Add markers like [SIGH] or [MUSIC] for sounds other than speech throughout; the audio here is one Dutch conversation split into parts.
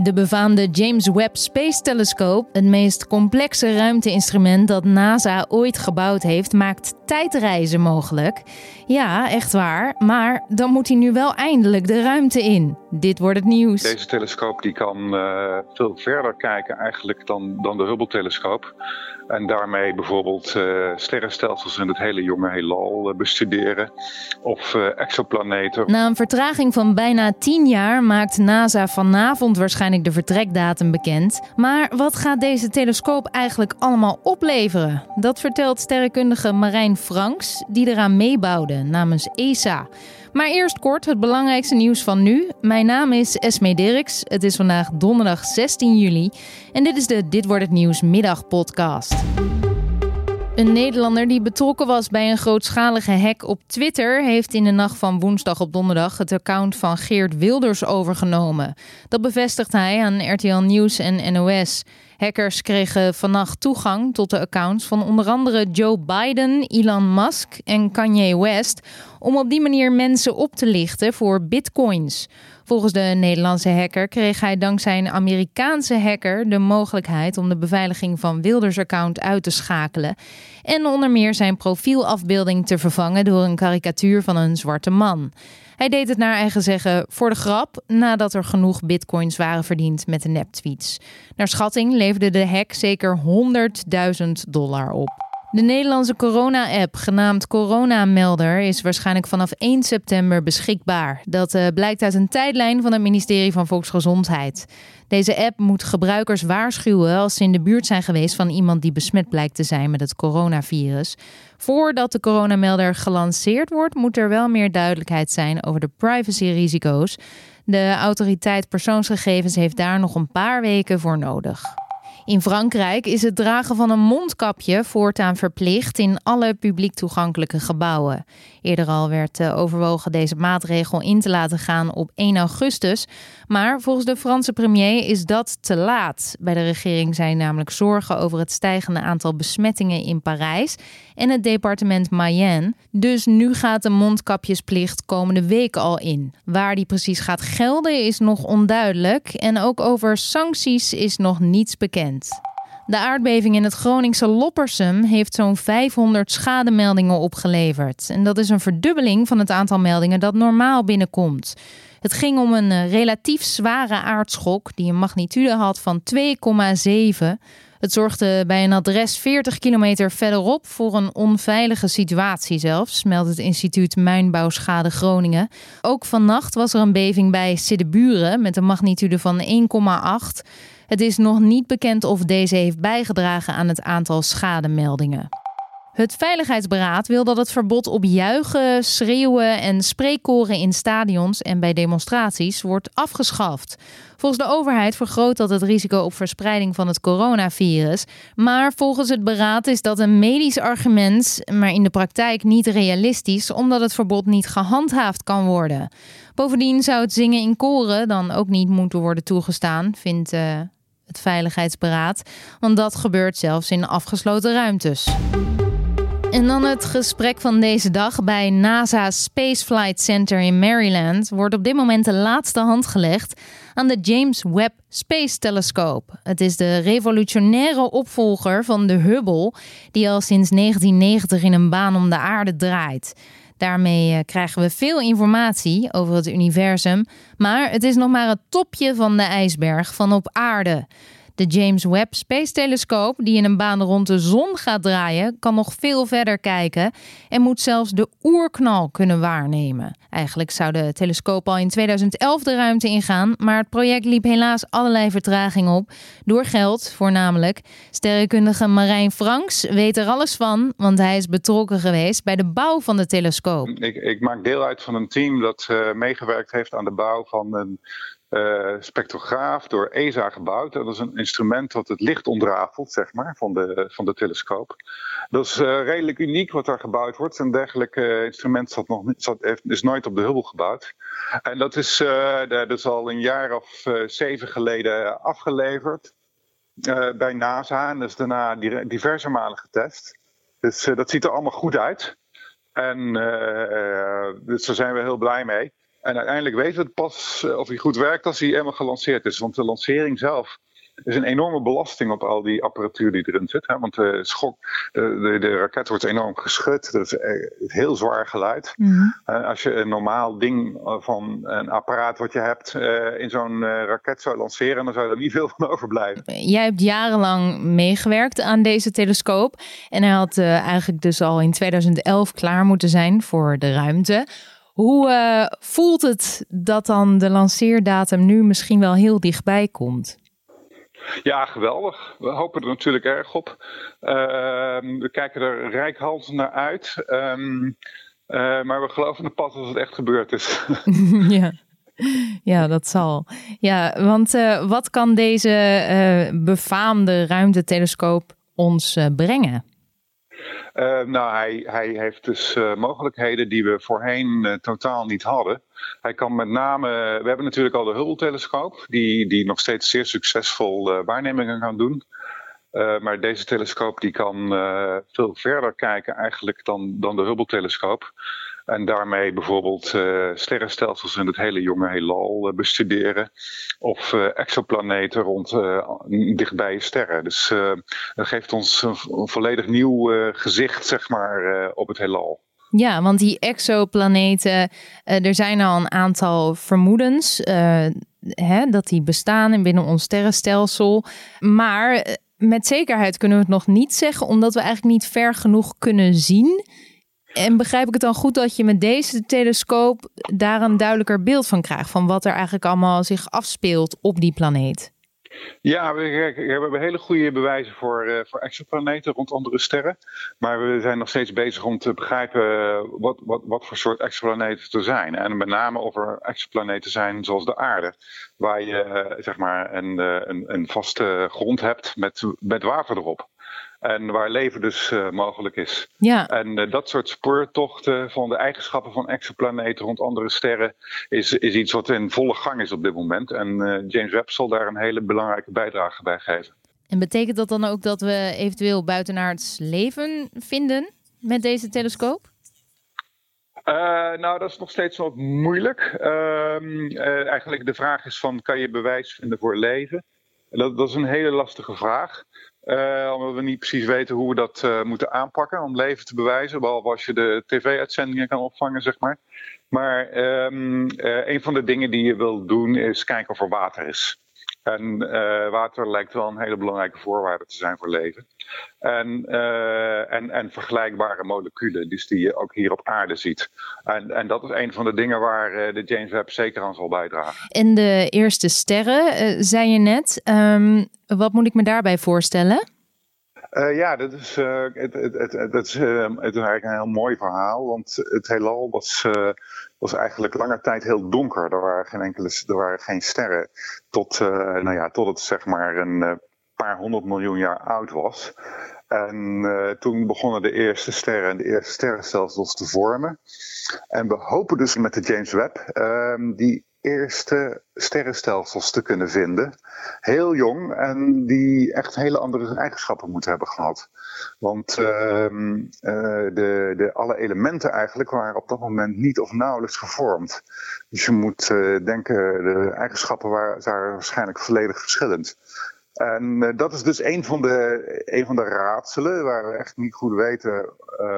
De befaamde James Webb Space Telescope, het meest complexe ruimteinstrument dat NASA ooit gebouwd heeft, maakt tijdreizen mogelijk. Ja, echt waar. Maar dan moet hij nu wel eindelijk de ruimte in. Dit wordt het nieuws. Deze telescoop die kan uh, veel verder kijken eigenlijk dan, dan de Hubble-telescoop. En daarmee bijvoorbeeld uh, sterrenstelsels in het hele jonge heelal uh, bestuderen. Of exoplaneten. Na een vertraging van bijna 10 jaar maakt NASA vanavond waarschijnlijk de vertrekdatum bekend. Maar wat gaat deze telescoop eigenlijk allemaal opleveren? Dat vertelt sterrenkundige Marijn Franks, die eraan meebouwde namens ESA. Maar eerst kort het belangrijkste nieuws van nu. Mijn naam is Esme Dirks. Het is vandaag donderdag 16 juli. En dit is de Dit wordt het nieuws middagpodcast. Een Nederlander die betrokken was bij een grootschalige hack op Twitter heeft in de nacht van woensdag op donderdag het account van Geert Wilders overgenomen. Dat bevestigt hij aan RTL Nieuws en NOS. Hackers kregen vannacht toegang tot de accounts van onder andere Joe Biden, Elon Musk en Kanye West om op die manier mensen op te lichten voor bitcoins. Volgens de Nederlandse hacker kreeg hij dankzij een Amerikaanse hacker de mogelijkheid om de beveiliging van Wilders' account uit te schakelen en onder meer zijn profielafbeelding te vervangen door een karikatuur van een zwarte man. Hij deed het naar eigen zeggen voor de grap, nadat er genoeg bitcoins waren verdiend met de neptweets. Naar schatting leverde de hack zeker 100.000 dollar op. De Nederlandse corona-app, genaamd Corona Melder, is waarschijnlijk vanaf 1 september beschikbaar. Dat uh, blijkt uit een tijdlijn van het ministerie van Volksgezondheid. Deze app moet gebruikers waarschuwen als ze in de buurt zijn geweest van iemand die besmet blijkt te zijn met het coronavirus. Voordat de coronamelder gelanceerd wordt, moet er wel meer duidelijkheid zijn over de privacyrisico's. De autoriteit persoonsgegevens heeft daar nog een paar weken voor nodig. In Frankrijk is het dragen van een mondkapje voortaan verplicht in alle publiek toegankelijke gebouwen. Eerder al werd eh, overwogen deze maatregel in te laten gaan op 1 augustus. Maar volgens de Franse premier is dat te laat. Bij de regering zijn namelijk zorgen over het stijgende aantal besmettingen in Parijs en het departement Mayenne. Dus nu gaat de mondkapjesplicht komende week al in. Waar die precies gaat gelden is nog onduidelijk. En ook over sancties is nog niets bekend. De aardbeving in het Groningse Loppersum heeft zo'n 500 schademeldingen opgeleverd. En dat is een verdubbeling van het aantal meldingen dat normaal binnenkomt. Het ging om een eh, relatief zware aardschok die een magnitude had van 2,7. Het zorgde bij een adres 40 kilometer verderop voor een onveilige situatie zelfs, meldt het instituut Mijnbouwschade Groningen. Ook vannacht was er een beving bij Siddeburen met een magnitude van 1,8. Het is nog niet bekend of deze heeft bijgedragen aan het aantal schademeldingen. Het Veiligheidsberaad wil dat het verbod op juichen, schreeuwen en spreekkoren in stadions en bij demonstraties wordt afgeschaft. Volgens de overheid vergroot dat het risico op verspreiding van het coronavirus. Maar volgens het beraad is dat een medisch argument, maar in de praktijk niet realistisch, omdat het verbod niet gehandhaafd kan worden. Bovendien zou het zingen in koren dan ook niet moeten worden toegestaan, vindt uh, het Veiligheidsberaad. Want dat gebeurt zelfs in afgesloten ruimtes. En dan het gesprek van deze dag bij NASA Space Flight Center in Maryland wordt op dit moment de laatste hand gelegd aan de James Webb Space Telescope. Het is de revolutionaire opvolger van de Hubble, die al sinds 1990 in een baan om de aarde draait. Daarmee eh, krijgen we veel informatie over het universum, maar het is nog maar het topje van de ijsberg van op aarde. De James Webb Space Telescoop, die in een baan rond de zon gaat draaien, kan nog veel verder kijken en moet zelfs de oerknal kunnen waarnemen. Eigenlijk zou de telescoop al in 2011 de ruimte ingaan, maar het project liep helaas allerlei vertraging op. Door geld voornamelijk. Sterrenkundige Marijn Franks weet er alles van, want hij is betrokken geweest bij de bouw van de telescoop. Ik, ik maak deel uit van een team dat uh, meegewerkt heeft aan de bouw van een uh, spectrograaf door ESA gebouwd. Dat is een instrument dat het licht ontrafelt, zeg maar, van de, van de telescoop. Dat is uh, redelijk uniek wat daar gebouwd wordt. Een dergelijk uh, instrument zat nog, is nooit op de Hubble gebouwd. En dat is, dat is al een jaar of zeven geleden afgeleverd bij NASA. En dat is daarna diverse malen getest. Dus dat ziet er allemaal goed uit. En dus daar zijn we heel blij mee. En uiteindelijk weten we het pas of hij goed werkt als hij helemaal gelanceerd is. Want de lancering zelf is een enorme belasting op al die apparatuur die erin zit. Hè? Want de, schok, de, de, raket wordt enorm geschud. Dat is heel zwaar geluid. Mhm. als je een normaal ding van een apparaat wat je hebt in zo'n raket zou lanceren, dan zou er niet veel van [LAUGHS] overblijven. Jij hebt jarenlang meegewerkt aan deze telescoop. En hij had eigenlijk dus al in 2011 klaar moeten zijn voor de ruimte. Hoe uh, voelt het dat dan de lanceerdatum nu misschien wel heel dichtbij komt? Ja, geweldig. We hopen er natuurlijk erg op. Uh, we kijken er rijkhalsend naar uit. Uh, maar we geloven pas als het echt gebeurd is. [LAUGHS] [LAUGHS] ja. Ja, dat zal. Ja, want uh, wat kan deze befaamde ruimtetelescoop ons brengen? Uh, nou, hij, hij heeft dus uh, mogelijkheden die we voorheen uh, totaal niet hadden. Hij kan met name, we hebben natuurlijk al de Hubble-telescoop, die, die nog steeds zeer succesvol waarnemingen kan doen. maar deze telescoop die kan veel verder kijken eigenlijk dan, dan de Hubble-telescoop. En daarmee bijvoorbeeld uh, sterrenstelsels in het hele jonge heelal uh, bestuderen. Of uh, exoplaneten rond dichtbij sterren. Dus dat geeft ons een, een volledig nieuw gezicht zeg maar, op het heelal. Ja, want die exoplaneten, er zijn al een aantal vermoedens hè, dat die bestaan binnen ons sterrenstelsel. Maar met zekerheid kunnen we het nog niet zeggen, omdat we eigenlijk niet ver genoeg kunnen zien en begrijp ik het dan goed dat je met deze telescoop daar een duidelijker beeld van krijgt? Van wat er eigenlijk allemaal zich afspeelt op die planeet? Ja, we, hebben hele goede bewijzen voor, uh, voor exoplaneten rond andere sterren. Maar we zijn nog steeds bezig om te begrijpen wat, wat, wat voor soort exoplaneten er zijn. En met name of er exoplaneten zijn zoals de aarde. Waar je eh, zeg maar een, eh, een, een vaste grond hebt met, met water erop. En waar leven dus uh, mogelijk is. Ja. En uh, dat soort spoortochten van de eigenschappen van exoplaneten rond andere sterren is, is iets wat in volle gang is op dit moment. En uh, James Webb zal daar een hele belangrijke bijdrage bij geven. En betekent dat dan ook dat we eventueel buitenaards leven vinden met deze telescoop? Uh, nou, dat is nog steeds wat moeilijk. Uh, uh, eigenlijk de vraag is van, kan je bewijs vinden voor leven? Dat, dat is een hele lastige vraag. Uh, omdat we niet precies weten hoe we dat uh, moeten aanpakken om leven te bewijzen. Behalve als je de tv-uitzendingen kan opvangen, zeg maar. Maar um, uh, een van de dingen die je wil doen is kijken of er water is. En water lijkt wel een hele belangrijke voorwaarde te zijn voor leven. En, en, en vergelijkbare moleculen, dus die je ook hier op aarde ziet. En, en dat is een van de dingen waar de James Webb zeker aan zal bijdragen. En de eerste sterren, zei je net. Um, wat moet ik me daarbij voorstellen? Uh, ja, dat is, uh, het, het, het, uh, het is eigenlijk een heel mooi verhaal. Want het heelal was, was eigenlijk lange tijd heel donker. Er waren geen, enkele, er waren geen sterren. Tot, nou ja, tot het zeg maar een paar honderd miljoen jaar oud was. En toen begonnen de eerste sterren en de eerste sterrenstelsels te vormen. En we hopen dus met de James Webb ehm, die eerste sterrenstelsels te kunnen vinden. Heel jong en die echt hele andere eigenschappen moeten hebben gehad. Want uh, de, de, alle elementen eigenlijk waren op dat moment niet of nauwelijks gevormd. Dus je moet uh, denken, de eigenschappen waren waarschijnlijk volledig verschillend. En uh, dat is dus een van, de, een van de raadselen waar we echt niet goed weten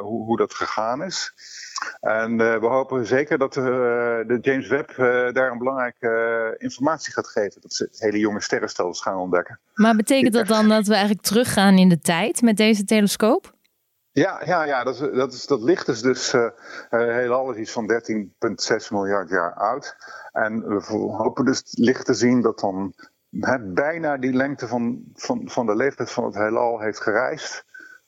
hoe, hoe dat gegaan is. En uh, we hopen zeker dat uh, de James Webb uh, daar een belangrijke informatie gaat geven. Dat ze hele jonge sterrenstelsels gaan ontdekken. Maar betekent dat dan dat we eigenlijk teruggaan in de tijd met deze telescoop? Ja, ja, ja dat, is, dat, is, dat licht is dus heelal is iets van 13,6 miljard jaar oud. En we hopen dus licht te zien dat dan bijna die lengte van, van, van de leeftijd van het heelal heeft gereisd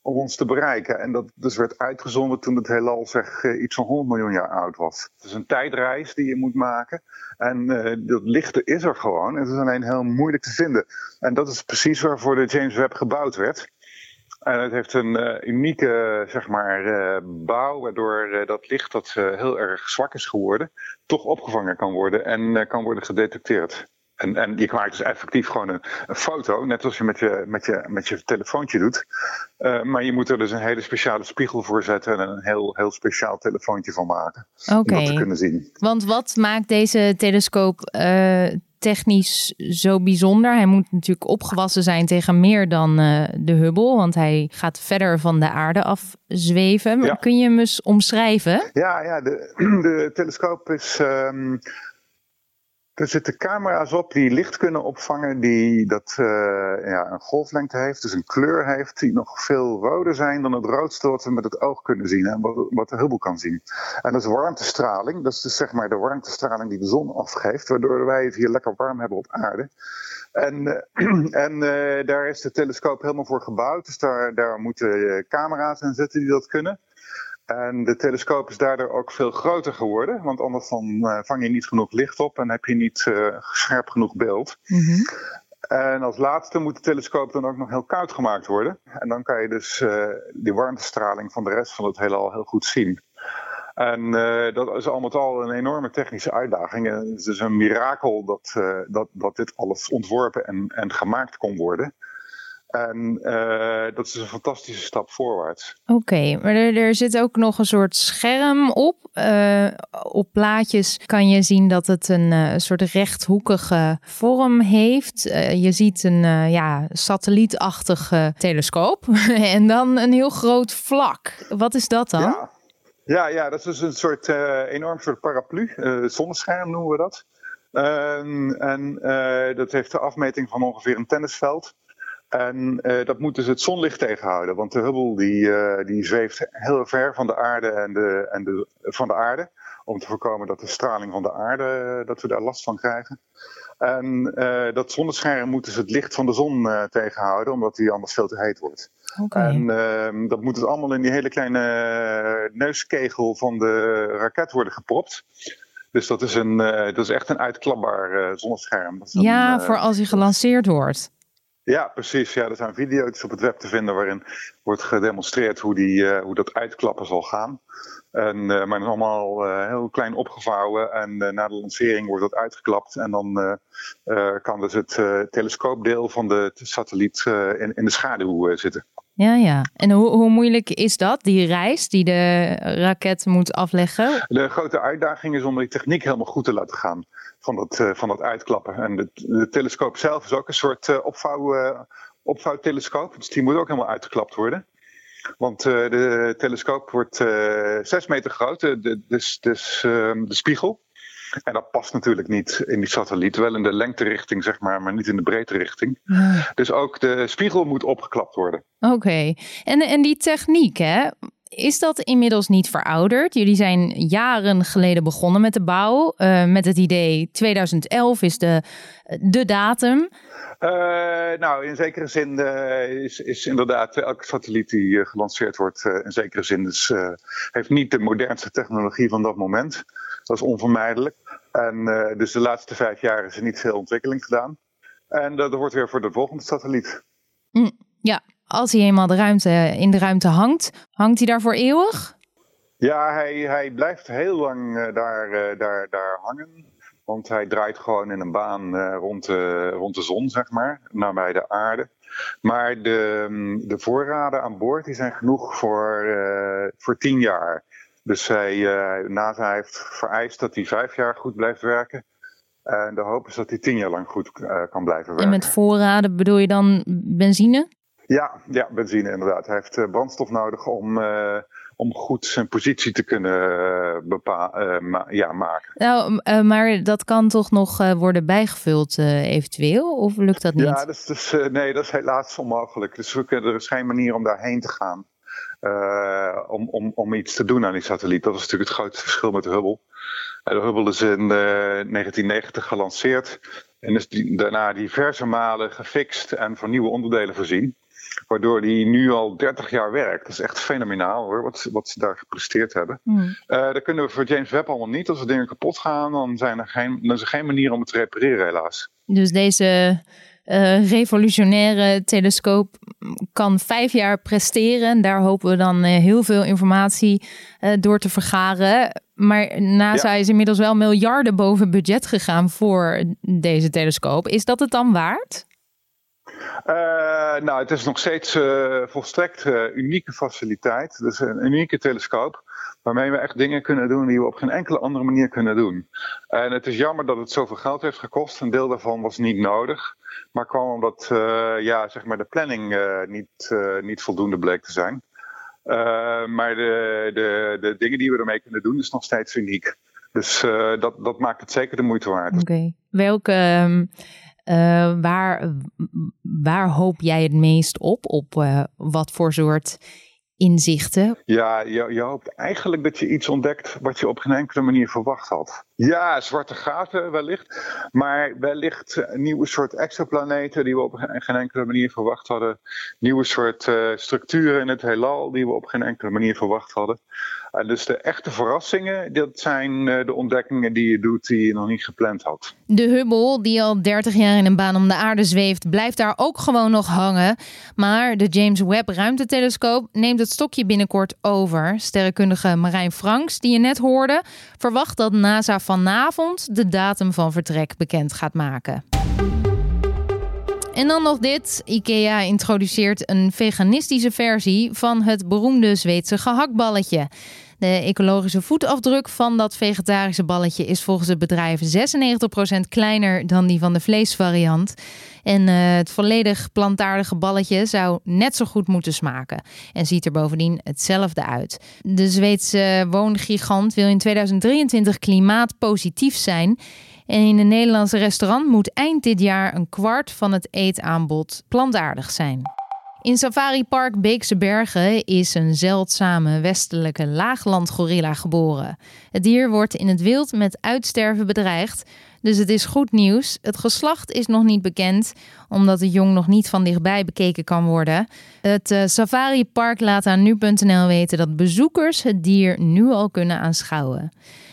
om ons te bereiken. En dat dus werd uitgezonden toen het heelal zeg eh, iets van 100 miljoen jaar oud was. Het is een tijdreis die je moet maken. En uh, dat lichte is er gewoon. Het is alleen heel moeilijk te vinden. En dat is precies waarvoor de James Webb gebouwd werd. En het heeft een uh, unieke zeg maar, bouw, waardoor dat licht dat heel erg zwak is geworden, toch opgevangen kan worden en kan worden gedetecteerd. En, en je maakt dus effectief gewoon een, een, foto, net als je met je, met je, met je telefoontje doet. Uh, maar je moet er dus een hele speciale spiegel voor zetten en een heel, heel speciaal telefoontje van maken. Om dat te kunnen zien. Want wat maakt deze telescoop uh, technisch zo bijzonder? Hij moet natuurlijk opgewassen zijn tegen meer dan uh, de Hubble, want hij gaat verder van de aarde af zweven. Ja. Kun je hem eens omschrijven? Ja, ja de, [CLEARS THROAT] de telescoop is. Um, er zitten camera's op die licht kunnen opvangen, die dat, uh, ja, een golflengte heeft, dus een kleur heeft, die nog veel roder zijn dan het roodste wat we met het oog kunnen zien en wat, wat de Hubble kan zien. En dat is warmtestraling, dat is dus zeg maar de warmtestraling die de zon afgeeft, waardoor wij het hier lekker warm hebben op aarde. En, uh, [CLEARS THROAT] en uh, daar is de telescoop helemaal voor gebouwd, dus daar, daar moeten camera's in zitten die dat kunnen. En de telescoop is daardoor ook veel groter geworden, want anders dan uh, vang je niet genoeg licht op en heb je niet uh, scherp genoeg beeld. Mm -hmm. En als laatste moet de telescoop dan ook nog heel koud gemaakt worden. En dan kan je dus uh, die warmtestraling van de rest van het heelal heel goed zien. En dat is al met al een enorme technische uitdaging. En het is dus een mirakel dat, dat, dat dit alles ontworpen en, en gemaakt kon worden. En uh, dat is een fantastische stap voorwaarts. Oké, okay, maar er, er, zit ook nog een soort scherm op. Uh, op plaatjes kan je zien dat het een uh, soort rechthoekige vorm heeft. je ziet een ja, satellietachtige telescoop [LAUGHS] en dan een heel groot vlak. Wat is dat dan? Ja, ja, ja dat is dus een soort enorm soort paraplu. zonnescherm noemen we dat. Ehm, en dat heeft de afmeting van ongeveer een tennisveld. En uh, dat moet dus het zonlicht tegenhouden. Want de Hubble die, uh, die zweeft heel ver van de aarde en de, en de, van de aarde. Om te voorkomen dat de straling van de aarde, dat we daar last van krijgen. En uh, dat zonnescherm moet dus het licht van de zon tegenhouden, omdat die anders veel te heet wordt. Okay. En ehm, dat moet dus allemaal in die hele kleine neuskegel van de raket worden gepropt. Dus dat is, een, dat is echt een uitklapbaar zonnescherm. ja, een, voor als hij gelanceerd wordt. Ja, precies. Ja, er zijn video's op het web te vinden waarin wordt gedemonstreerd hoe, die, uh, hoe dat uitklappen zal gaan. En, uh, maar het is allemaal uh, heel klein opgevouwen en na de lancering wordt dat uitgeklapt. En dan kan dus het telescoopdeel van de satelliet in, in de schaduw zitten. Ja, ja. En hoe, hoe moeilijk is dat, die reis die de raket moet afleggen? De grote uitdaging is om die techniek helemaal goed te laten gaan van dat, uh, van dat uitklappen. En de, de, telescoop zelf is ook een soort uh, opvouw, uh, opvouwtelescoop. Dus die moet ook helemaal uitgeklapt worden. Want de telescoop wordt zes meter groot, dus, dus ehm, de spiegel. En dat past natuurlijk niet in die satelliet. Wel in de lengterichting, zeg maar, maar niet in de breedterichting. Ja. Dus ook de spiegel moet opgeklapt worden. Oké. En, en die techniek, hè? Is dat inmiddels niet verouderd? Jullie zijn jaren geleden begonnen met de bouw. Uh, met het idee 2011 is de, de datum. Uh, nou, in zekere zin uh, is, is inderdaad elke satelliet die gelanceerd wordt, in zekere zin dus, heeft niet de modernste technologie van dat moment. Dat is onvermijdelijk. En dus de laatste vijf jaar is er niet veel ontwikkeling gedaan. En dat wordt weer voor de volgende satelliet. Mm, ja, als hij eenmaal de ruimte, in de ruimte hangt, hangt hij daar voor eeuwig? Ja, hij, hij blijft heel lang uh, daar, uh, daar, daar hangen. Want hij draait gewoon in een baan rond, de, rond de zon, zeg maar, nabij de aarde. Maar de, mm, de voorraden aan boord die zijn genoeg voor, voor tien jaar. Dus hij, NASA heeft vereist dat hij vijf jaar goed blijft werken. En de hoop is dat hij tien jaar lang goed kan blijven werken. En met voorraden bedoel je dan benzine? Ja, ja, benzine inderdaad. Hij heeft uh, brandstof nodig om, uh, om goed zijn positie te kunnen uh, bepa ma ja, maken. Nou, maar dat kan toch nog worden bijgevuld eventueel? Of lukt dat niet? Ja, dus, dus, nee, dat is helaas onmogelijk. Dus we kunnen, er is geen manier om daarheen te gaan. Om, om, om iets te doen aan die satelliet. Dat is natuurlijk het grote verschil met de Hubble. de Hubble is in 1990 gelanceerd. En is die, daarna diverse malen gefixt en van nieuwe onderdelen voorzien. Waardoor die nu al 30 jaar werkt. Dat is echt fenomenaal hoor, wat, wat ze daar gepresteerd hebben. Mm. Uh, dat kunnen we voor James Webb allemaal niet. Als er dingen kapot gaan, dan, zijn er geen, dan is er geen manier om het te repareren helaas. Dus deze uh, revolutionaire telescoop kan vijf jaar presteren. Daar hopen we dan uh, heel veel informatie door te vergaren. Maar NASA is inmiddels wel miljarden boven budget gegaan voor deze telescoop. Is dat het dan waard? Nou, het is nog steeds volstrekt unieke faciliteit. Dus een unieke telescoop. Waarmee we echt dingen kunnen doen die we op geen enkele andere manier kunnen doen. En het is jammer dat het zoveel geld heeft gekost. Een deel daarvan was niet nodig. Maar kwam omdat ja, zeg maar de planning niet, niet voldoende bleek te zijn. maar de, de, de dingen die we ermee kunnen doen is nog steeds uniek. Dus dat, dat maakt het zeker de moeite waard. Oké. Welke. Ehm, waar, waar hoop jij het meest op? Op wat voor soort inzichten? Ja, je, je, hoopt eigenlijk dat je iets ontdekt wat je op geen enkele manier verwacht had. Ja, zwarte gaten wellicht. Maar wellicht nieuwe soort exoplaneten die we op geen enkele manier verwacht hadden. Nieuwe soort uh, structuren in het heelal die we op geen enkele manier verwacht hadden. Dus de echte verrassingen, dat zijn uh, de ontdekkingen die je doet die je nog niet gepland had. De Hubble, die al 30 jaar in een baan om de aarde zweeft, blijft daar ook gewoon nog hangen. Maar de James Webb ruimtetelescoop neemt het stokje binnenkort over. Sterrenkundige Marijn Franks, die je net hoorde, verwacht dat NASA vanavond de datum van vertrek bekend gaat maken. En dan nog dit. IKEA introduceert een veganistische versie van het beroemde Zweedse gehaktballetje. De ecologische voetafdruk van dat vegetarische balletje is volgens het bedrijf 96% kleiner dan die van de vleesvariant. En uh, het volledig plantaardige balletje zou net zo goed moeten smaken. En ziet er bovendien hetzelfde uit. De Zweedse woongigant wil in 2023 klimaatpositief zijn. En in een Nederlandse restaurant moet eind dit jaar een kwart van het eetaanbod plantaardig zijn. In Safari Park Beekse Bergen is een zeldzame westelijke laaglandgorilla geboren. Het dier wordt in het wild met uitsterven bedreigd, dus het is goed nieuws. Het geslacht is nog niet bekend, omdat de jong nog niet van dichtbij bekeken kan worden. Het uh, Safari Park laat aan nu.nl weten dat bezoekers het dier nu al kunnen aanschouwen.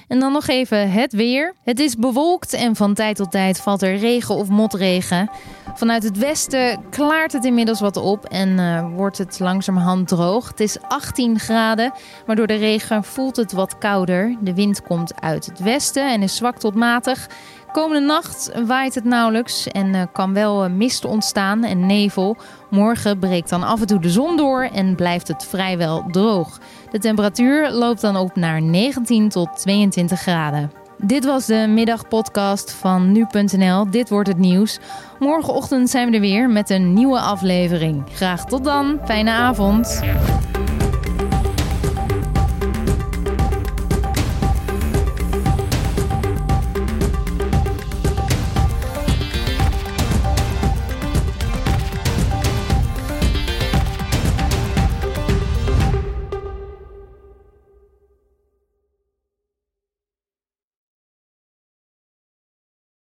En dan nog even het weer. Het is bewolkt en van tijd tot tijd valt er regen of motregen. Vanuit het westen klaart het inmiddels wat op en uh, wordt het langzamerhand droog. Het is 18 graden, maar door de regen voelt het wat kouder. De wind komt uit het westen en is zwak tot matig. Komende nacht waait het nauwelijks en uh, kan wel mist ontstaan en nevel. Morgen breekt dan af en toe de zon door en blijft het vrijwel droog. De temperatuur loopt dan op naar 19 tot 22 graden. Dit was de middagpodcast van nu.nl. Dit wordt het nieuws. Morgenochtend zijn we er weer met een nieuwe aflevering. Graag tot dan. Fijne avond.